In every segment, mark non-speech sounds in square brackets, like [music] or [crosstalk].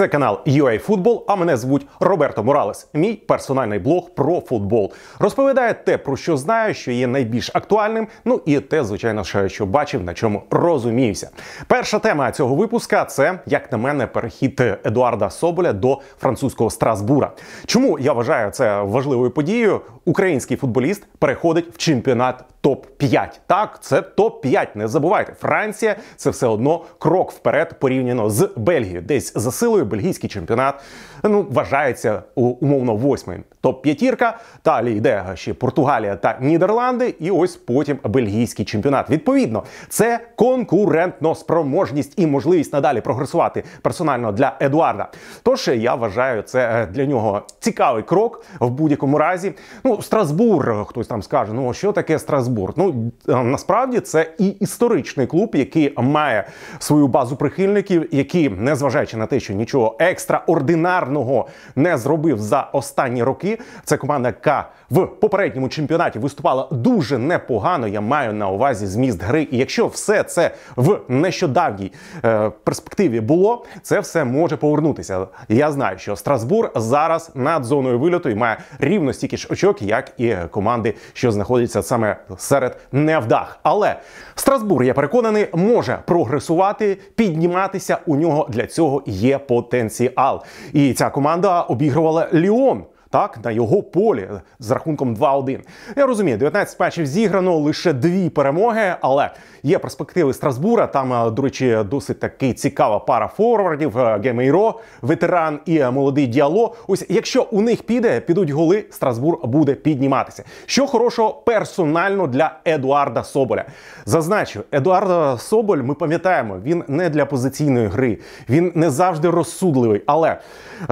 Це канал UA Football, а мене звуть Роберто Моралес. Мій персональний блог про футбол. Розповідає те, про що знаю, що є найбільш актуальним. Ну і те, звичайно, що бачив, на чому розуміюся. Перша тема цього випуска це, як на мене, перехід Едуарда Соболя до французького Страсбура. Чому я вважаю це важливою подією? Український футболіст переходить в чемпіонат топ 5 Так, це топ 5 Не забувайте, Франція це все одно крок вперед порівняно з Бельгією. Десь за силою бельгійський чемпіонат ну вважається умовно восьмим. Топ п'ятірка. Далі йде ще Португалія та Нідерланди, і ось потім бельгійський чемпіонат. Відповідно, це конкурентно спроможність і можливість надалі прогресувати персонально для Едуарда. Тож я вважаю, це е, для нього цікавий крок в будь-якому разі. Ну, Страсбур, хтось там скаже, ну що таке Страсбур? Ну е, насправді це і історичний клуб, який має свою базу прихильників, які, незважаючи на те, що нічого екстраординарного не зробив за останні роки. Це команда, яка в попередньому чемпіонаті виступала дуже непогано. Я маю на увазі зміст гри. І якщо все це в нещодавній е, перспективі було, це все може повернутися. Я знаю, що Страсбур зараз над зоною вильоту і має рівно стільки ж очок, як і команди, що знаходяться саме серед невдах. Але Страсбур, я переконаний, може прогресувати, підніматися. У нього для цього є потенціал. І ця команда обігрувала Ліон так на його полі з рахунком 2-1. Я розумію, 19 матчів зіграно лише дві перемоги, але є перспективи Страсбура. Там, е, до речі, досить таки цікава пара форвардів. Е, Гемейро, ветеран і е, молодий діало. Ось якщо у них піде, підуть голи, Страсбур буде підніматися. Що хорошого персонально для Едуарда Соболя. Зазначу, Едуарда Соболь, ми пам'ятаємо, він не для позиційної гри, він не завжди розсудливий. Але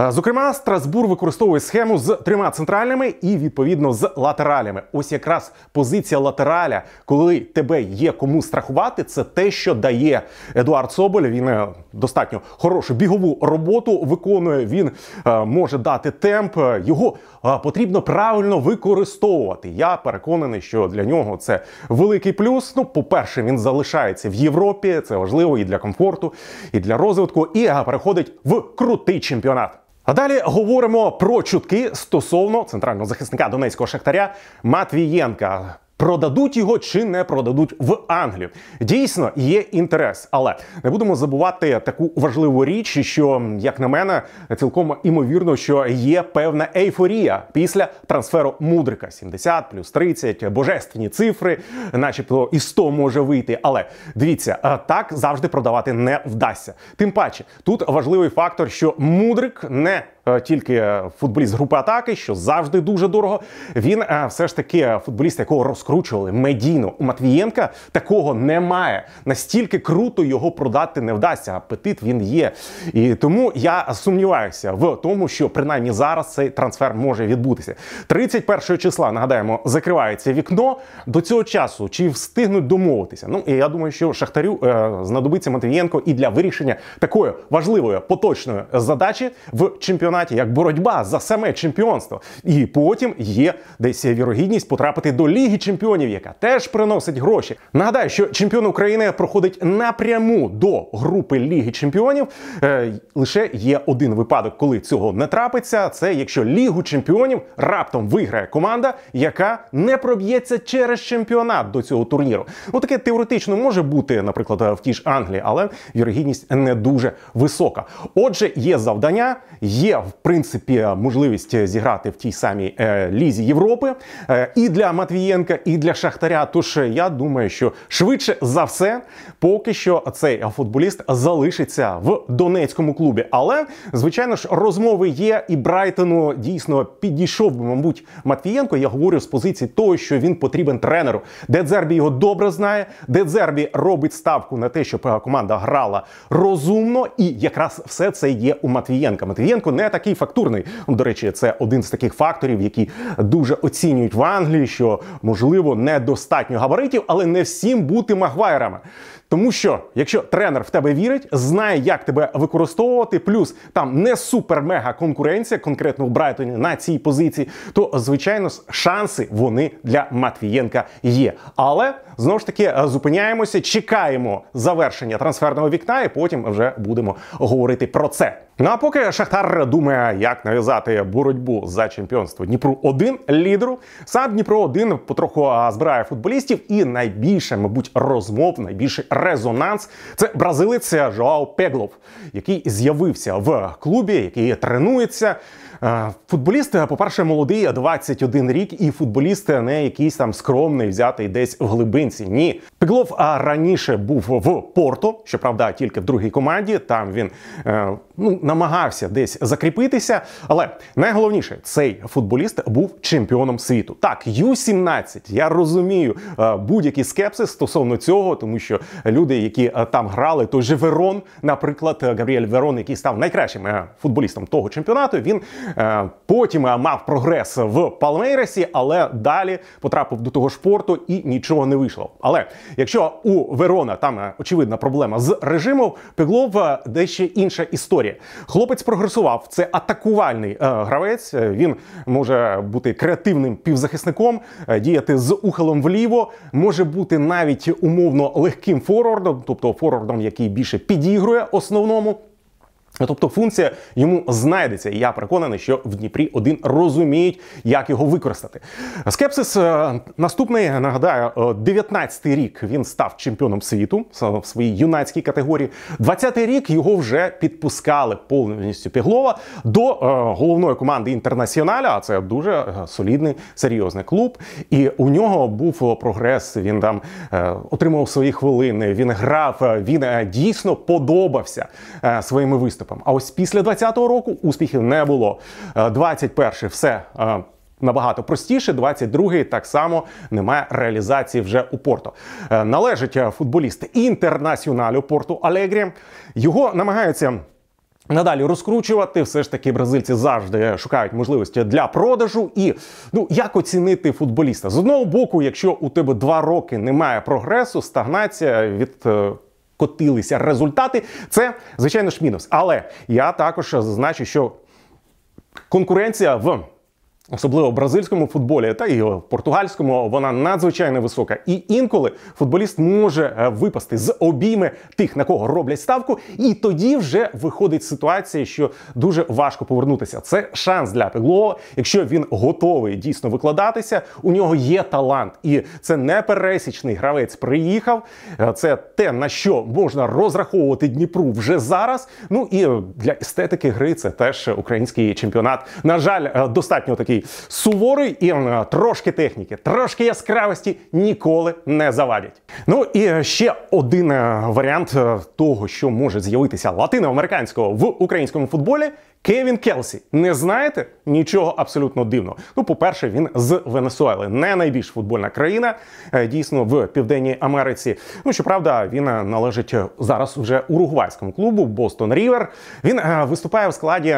зокрема, Страсбур використовує схему з з трьома центральними і відповідно з латералями. Ось якраз позиція латераля, коли тебе є кому страхувати, це те, що дає Едуард Соболь. Він е, достатньо хорошу бігову роботу виконує. Він е, може дати темп. Його е, потрібно правильно використовувати. Я переконаний, що для нього це великий плюс. Ну, по-перше, він залишається в Європі. Це важливо і для комфорту, і для розвитку, і переходить в крутий чемпіонат. А далі говоримо про чутки стосовно центрального захисника Донецького шахтаря Матвієнка. Продадуть його чи не продадуть в Англію. Дійсно, є інтерес, але не будемо забувати таку важливу річ, що як на мене, цілком імовірно, що є певна ейфорія після трансферу мудрика: 70 плюс 30, божественні цифри, начебто і 100 може вийти. Але дивіться, так завжди продавати не вдасться. Тим паче, тут важливий фактор, що мудрик не Е, тільки футболіст групи атаки, що завжди дуже дорого. Він е, все ж таки футболіст, якого розкручували медійно у Матвієнка, такого немає. Настільки круто його продати не вдасться. Апетит він є. І тому я сумніваюся в тому, що принаймні зараз цей трансфер може відбутися. 31 числа нагадаємо, закривається вікно до цього часу. Чи встигнуть домовитися? Ну і я думаю, що Шахтарю е, знадобиться Матвієнко і для вирішення такої важливої поточної задачі в чемпіонаті чемпіонаті як боротьба за саме чемпіонство. І потім є десь вірогідність потрапити до Ліги Чемпіонів, яка теж приносить гроші. Нагадаю, що чемпіон України проходить напряму до групи Ліги Чемпіонів. Е, лише є один випадок, коли цього не трапиться. Це якщо Лігу Чемпіонів раптом виграє команда, яка не проб'ється через чемпіонат до цього турніру. Ну таке теоретично може бути, наприклад, в тій ж Англії, але вірогідність не дуже висока. Отже, є завдання, є в принципі можливість зіграти в тій самій е, лізі Європи е, і для Матвієнка, і для Шахтаря. Тож я думаю, що швидше за все, поки що цей футболіст залишиться в Донецькому клубі. Але звичайно ж розмови є, і Брайтону дійсно підійшов би, мабуть, Матвієнко. Я говорю з позиції того, що він потрібен тренеру. Дедзербі його добре знає. Дедзербі робить ставку на те, щоб команда грала розумно, і якраз все це є у Матвієнка. Матвієнко не такий фактурний. До речі, це один з таких факторів, які дуже оцінюють в Англії, що можливо недостатньо габаритів, але не всім бути магвайрами. Тому що якщо тренер в тебе вірить, знає, як тебе використовувати, плюс там не супер-мега конкуренція, конкретно в Брайтоні на цій позиції, то звичайно шанси вони для Матвієнка є. Але знову ж таки зупиняємося, чекаємо завершення трансферного вікна, і потім вже будемо говорити про це. Ну а поки Шахтар думає, як нав'язати боротьбу за чемпіонство Дніпру 1 лідеру, сам Дніпро 1 потроху збирає футболістів, і найбільше, мабуть, розмов, найбільший резонанс це бразилець Жоао Пеглов, який з'явився в клубі, який тренується. Футболіст, по-перше, молодий, 21 рік, і футболіст не якийсь там скромний, взятий десь в глибинці. Ні, Пеглов раніше був в Порто, щоправда, тільки в другій команді. Там він е, ну намагався десь закріпитися. Але найголовніше, цей футболіст був чемпіоном світу. Так, Ю-17, я розумію будь-який скепсис стосовно цього, тому що люди, які там грали, той же Верон, наприклад, Габріель Верон, який став найкращим футболістом того чемпіонату, він Е, потім е, мав прогрес в Палмейресі, але далі потрапив до того шпорту і нічого не вийшло. Але якщо у Верона там е, очевидна проблема з режимом, Пеглов дещо інша історія. Хлопець прогресував. Це атакувальний гравець. Він може бути креативним півзахисником, діяти з ухилом вліво, може бути навіть умовно легким форвардом, тобто форвардом, який більше підігрує основному. Тобто функція йому знайдеться, і я переконаний, що в Дніпрі один розуміють, як його використати. Скепсис е, наступний нагадаю, 19-й рік він став чемпіоном світу в своїй юнацькій категорії. 20-й рік його вже підпускали повністю Піглова до е, головної команди інтернаціоналя. А це дуже е, солідний серйозний клуб. І у нього був прогрес. Він там отримав свої хвилини. Він грав, він дійсно подобався своїми виступами принципам. А ось після 20-го року успіхів не було. 21-й е, все. Е, набагато простіше, 22-й так само немає реалізації вже у Порто. Е, належить футболіст інтернаціоналю Порту Алегрі. Його намагаються надалі розкручувати. Все ж таки, бразильці завжди шукають можливості для продажу. І ну як оцінити футболіста з одного боку, якщо у тебе два роки немає прогресу, стагнація від котилися результати, це звичайно ж мінус. Але я також зазначу, що конкуренція в Особливо в бразильському футболі та і в португальському вона надзвичайно висока. І інколи футболіст може е, випасти з обійми тих, на кого роблять ставку, і тоді вже виходить ситуація, що дуже важко повернутися. Це шанс для Пеглова, якщо він готовий дійсно викладатися. У нього є талант, і це не пересічний гравець. Приїхав. Е, це те на що можна розраховувати Дніпру вже зараз. Ну і для естетики гри це теж український чемпіонат. На жаль, е, достатньо такий такий суворий і е, трошки техніки, трошки яскравості ніколи не завадять. Ну і ще один е, варіант е, того, що може з'явитися латиноамериканського в українському футболі. Кевін Келсі, не знаєте нічого абсолютно дивного. Ну, по-перше, він з Венесуели, не найбільш футбольна країна, дійсно в Південній Америці. Ну щоправда, він належить зараз вже уругвайському клубу Бостон Рівер. Він виступає в складі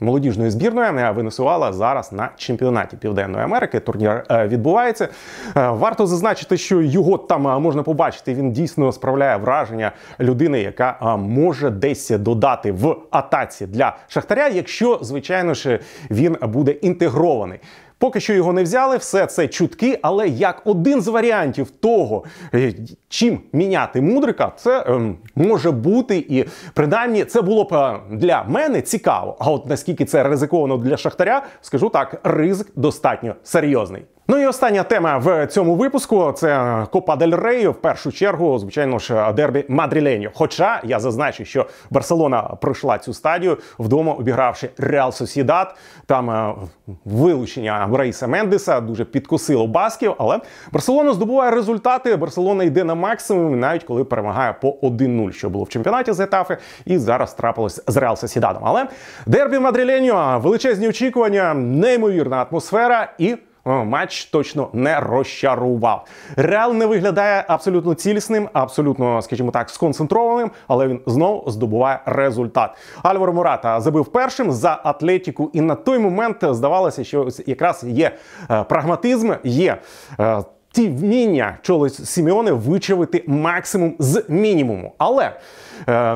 Молодіжної збірної Венесуела зараз на чемпіонаті Південної Америки. Турнір е, відбувається. Е, варто зазначити, що його там е, можна побачити. Він дійсно справляє враження людини, яка може десь додати в атаці для шахтаря, якщо звичайно ж він буде інтегрований. Поки що його не взяли, все це чутки, але як один з варіантів того, е, чим міняти мудрика, це ем, може бути, і принаймні це було б е, для мене цікаво. А от наскільки це ризиковано для шахтаря, скажу так, ризик достатньо серйозний. Ну і остання тема в цьому випуску це Копа Дель Рей. В першу чергу, звичайно ж, дербі Мадріленьо. Хоча я зазначу, що Барселона пройшла цю стадію вдома, обігравши Реал Сосідат. Там е, вилучення Рейса Мендеса дуже підкосило басків. Але Барселона здобуває результати. Барселона йде на максимум, навіть коли перемагає по 1-0, що було в чемпіонаті з етафи, і зараз трапилось з Реал Сосідадом. Але дербі Мадріленьо, величезні очікування, неймовірна атмосфера і матч точно не розчарував. Реал не виглядає абсолютно цілісним, абсолютно, скажімо так, сконцентрованим, але він знову здобуває результат. Альваро Мурата забив першим за Атлетіку, і на той момент здавалося, що якраз є е, прагматизм, є. Е, ті вміння Чоло Сімеоне вичавити максимум з мінімуму. Але е,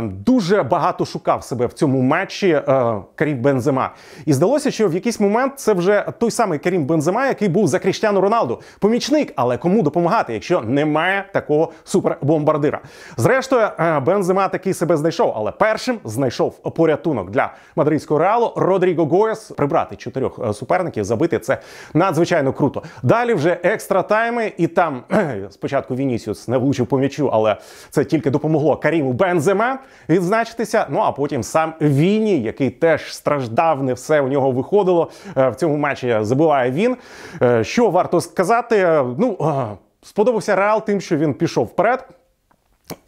дуже багато шукав себе в цьому матчі е, Карім Бензема. І здалося, що в якийсь момент це вже той самий Карім Бензема, який був за Кріштіану Роналду. Помічник, але кому допомагати, якщо немає такого супербомбардира. Зрештою, е, Бензема таки себе знайшов, але першим знайшов порятунок для мадридського реалу Родріго Гояс прибрати чотирьох е, суперників, забити це надзвичайно круто. Далі вже екстра тайми, і там [clears throat] спочатку Вінісіус не влучив по м'ячу, але це тільки допомогло Каріму Бензема відзначитися. Ну а потім сам Віні, який теж страждав, не все у нього виходило е, в цьому матчі. Забиває він. Е, Що варто сказати? Ну е, сподобався Реал тим, що він пішов вперед,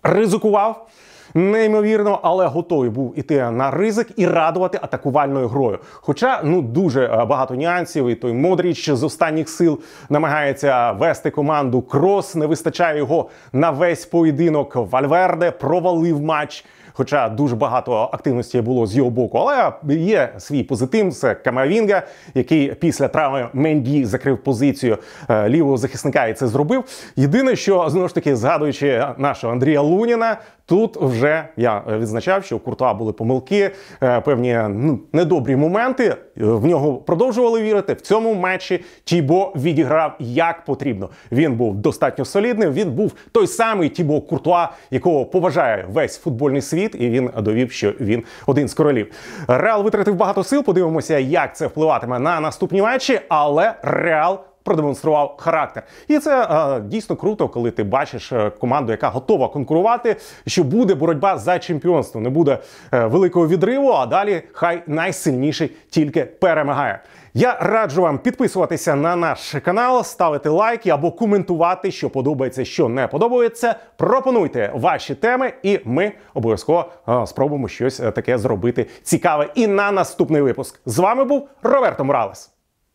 ризикував. Неймовірно, але готовий був іти на ризик і радувати атакувальною грою. Хоча ну дуже е, багато нюансів, і той Модріч з останніх сил намагається вести команду. Крос не вистачає його на весь поєдинок. Вальверде провалив матч. Хоча дуже багато активності було з його боку, але є свій позитив. Це Камавінга, який після травми Менді закрив позицію е, лівого захисника і це зробив. Єдине, що знову ж таки згадуючи нашого Андрія Луніна, тут вже я відзначав, що у Куртуа були помилки, е, певні ну, недобрі моменти. В нього продовжували вірити. В цьому матчі Тібо відіграв як потрібно. Він був достатньо солідним. Він був той самий Тібо Куртуа, якого поважає весь футбольний світ світ, і він довів, що він один з королів. Реал витратив багато сил. Подивимося, як це впливатиме на наступні матчі, але Реал. Продемонстрував характер, і це е, дійсно круто, коли ти бачиш е, команду, яка готова конкурувати. Що буде боротьба за чемпіонство, не буде е, великого відриву. А далі хай найсильніший тільки перемагає. Я раджу вам підписуватися на наш канал, ставити лайки або коментувати, що подобається, що не подобається. Пропонуйте ваші теми, і ми обов'язково спробуємо щось таке зробити цікаве. І на наступний випуск з вами був Роберто Моралес.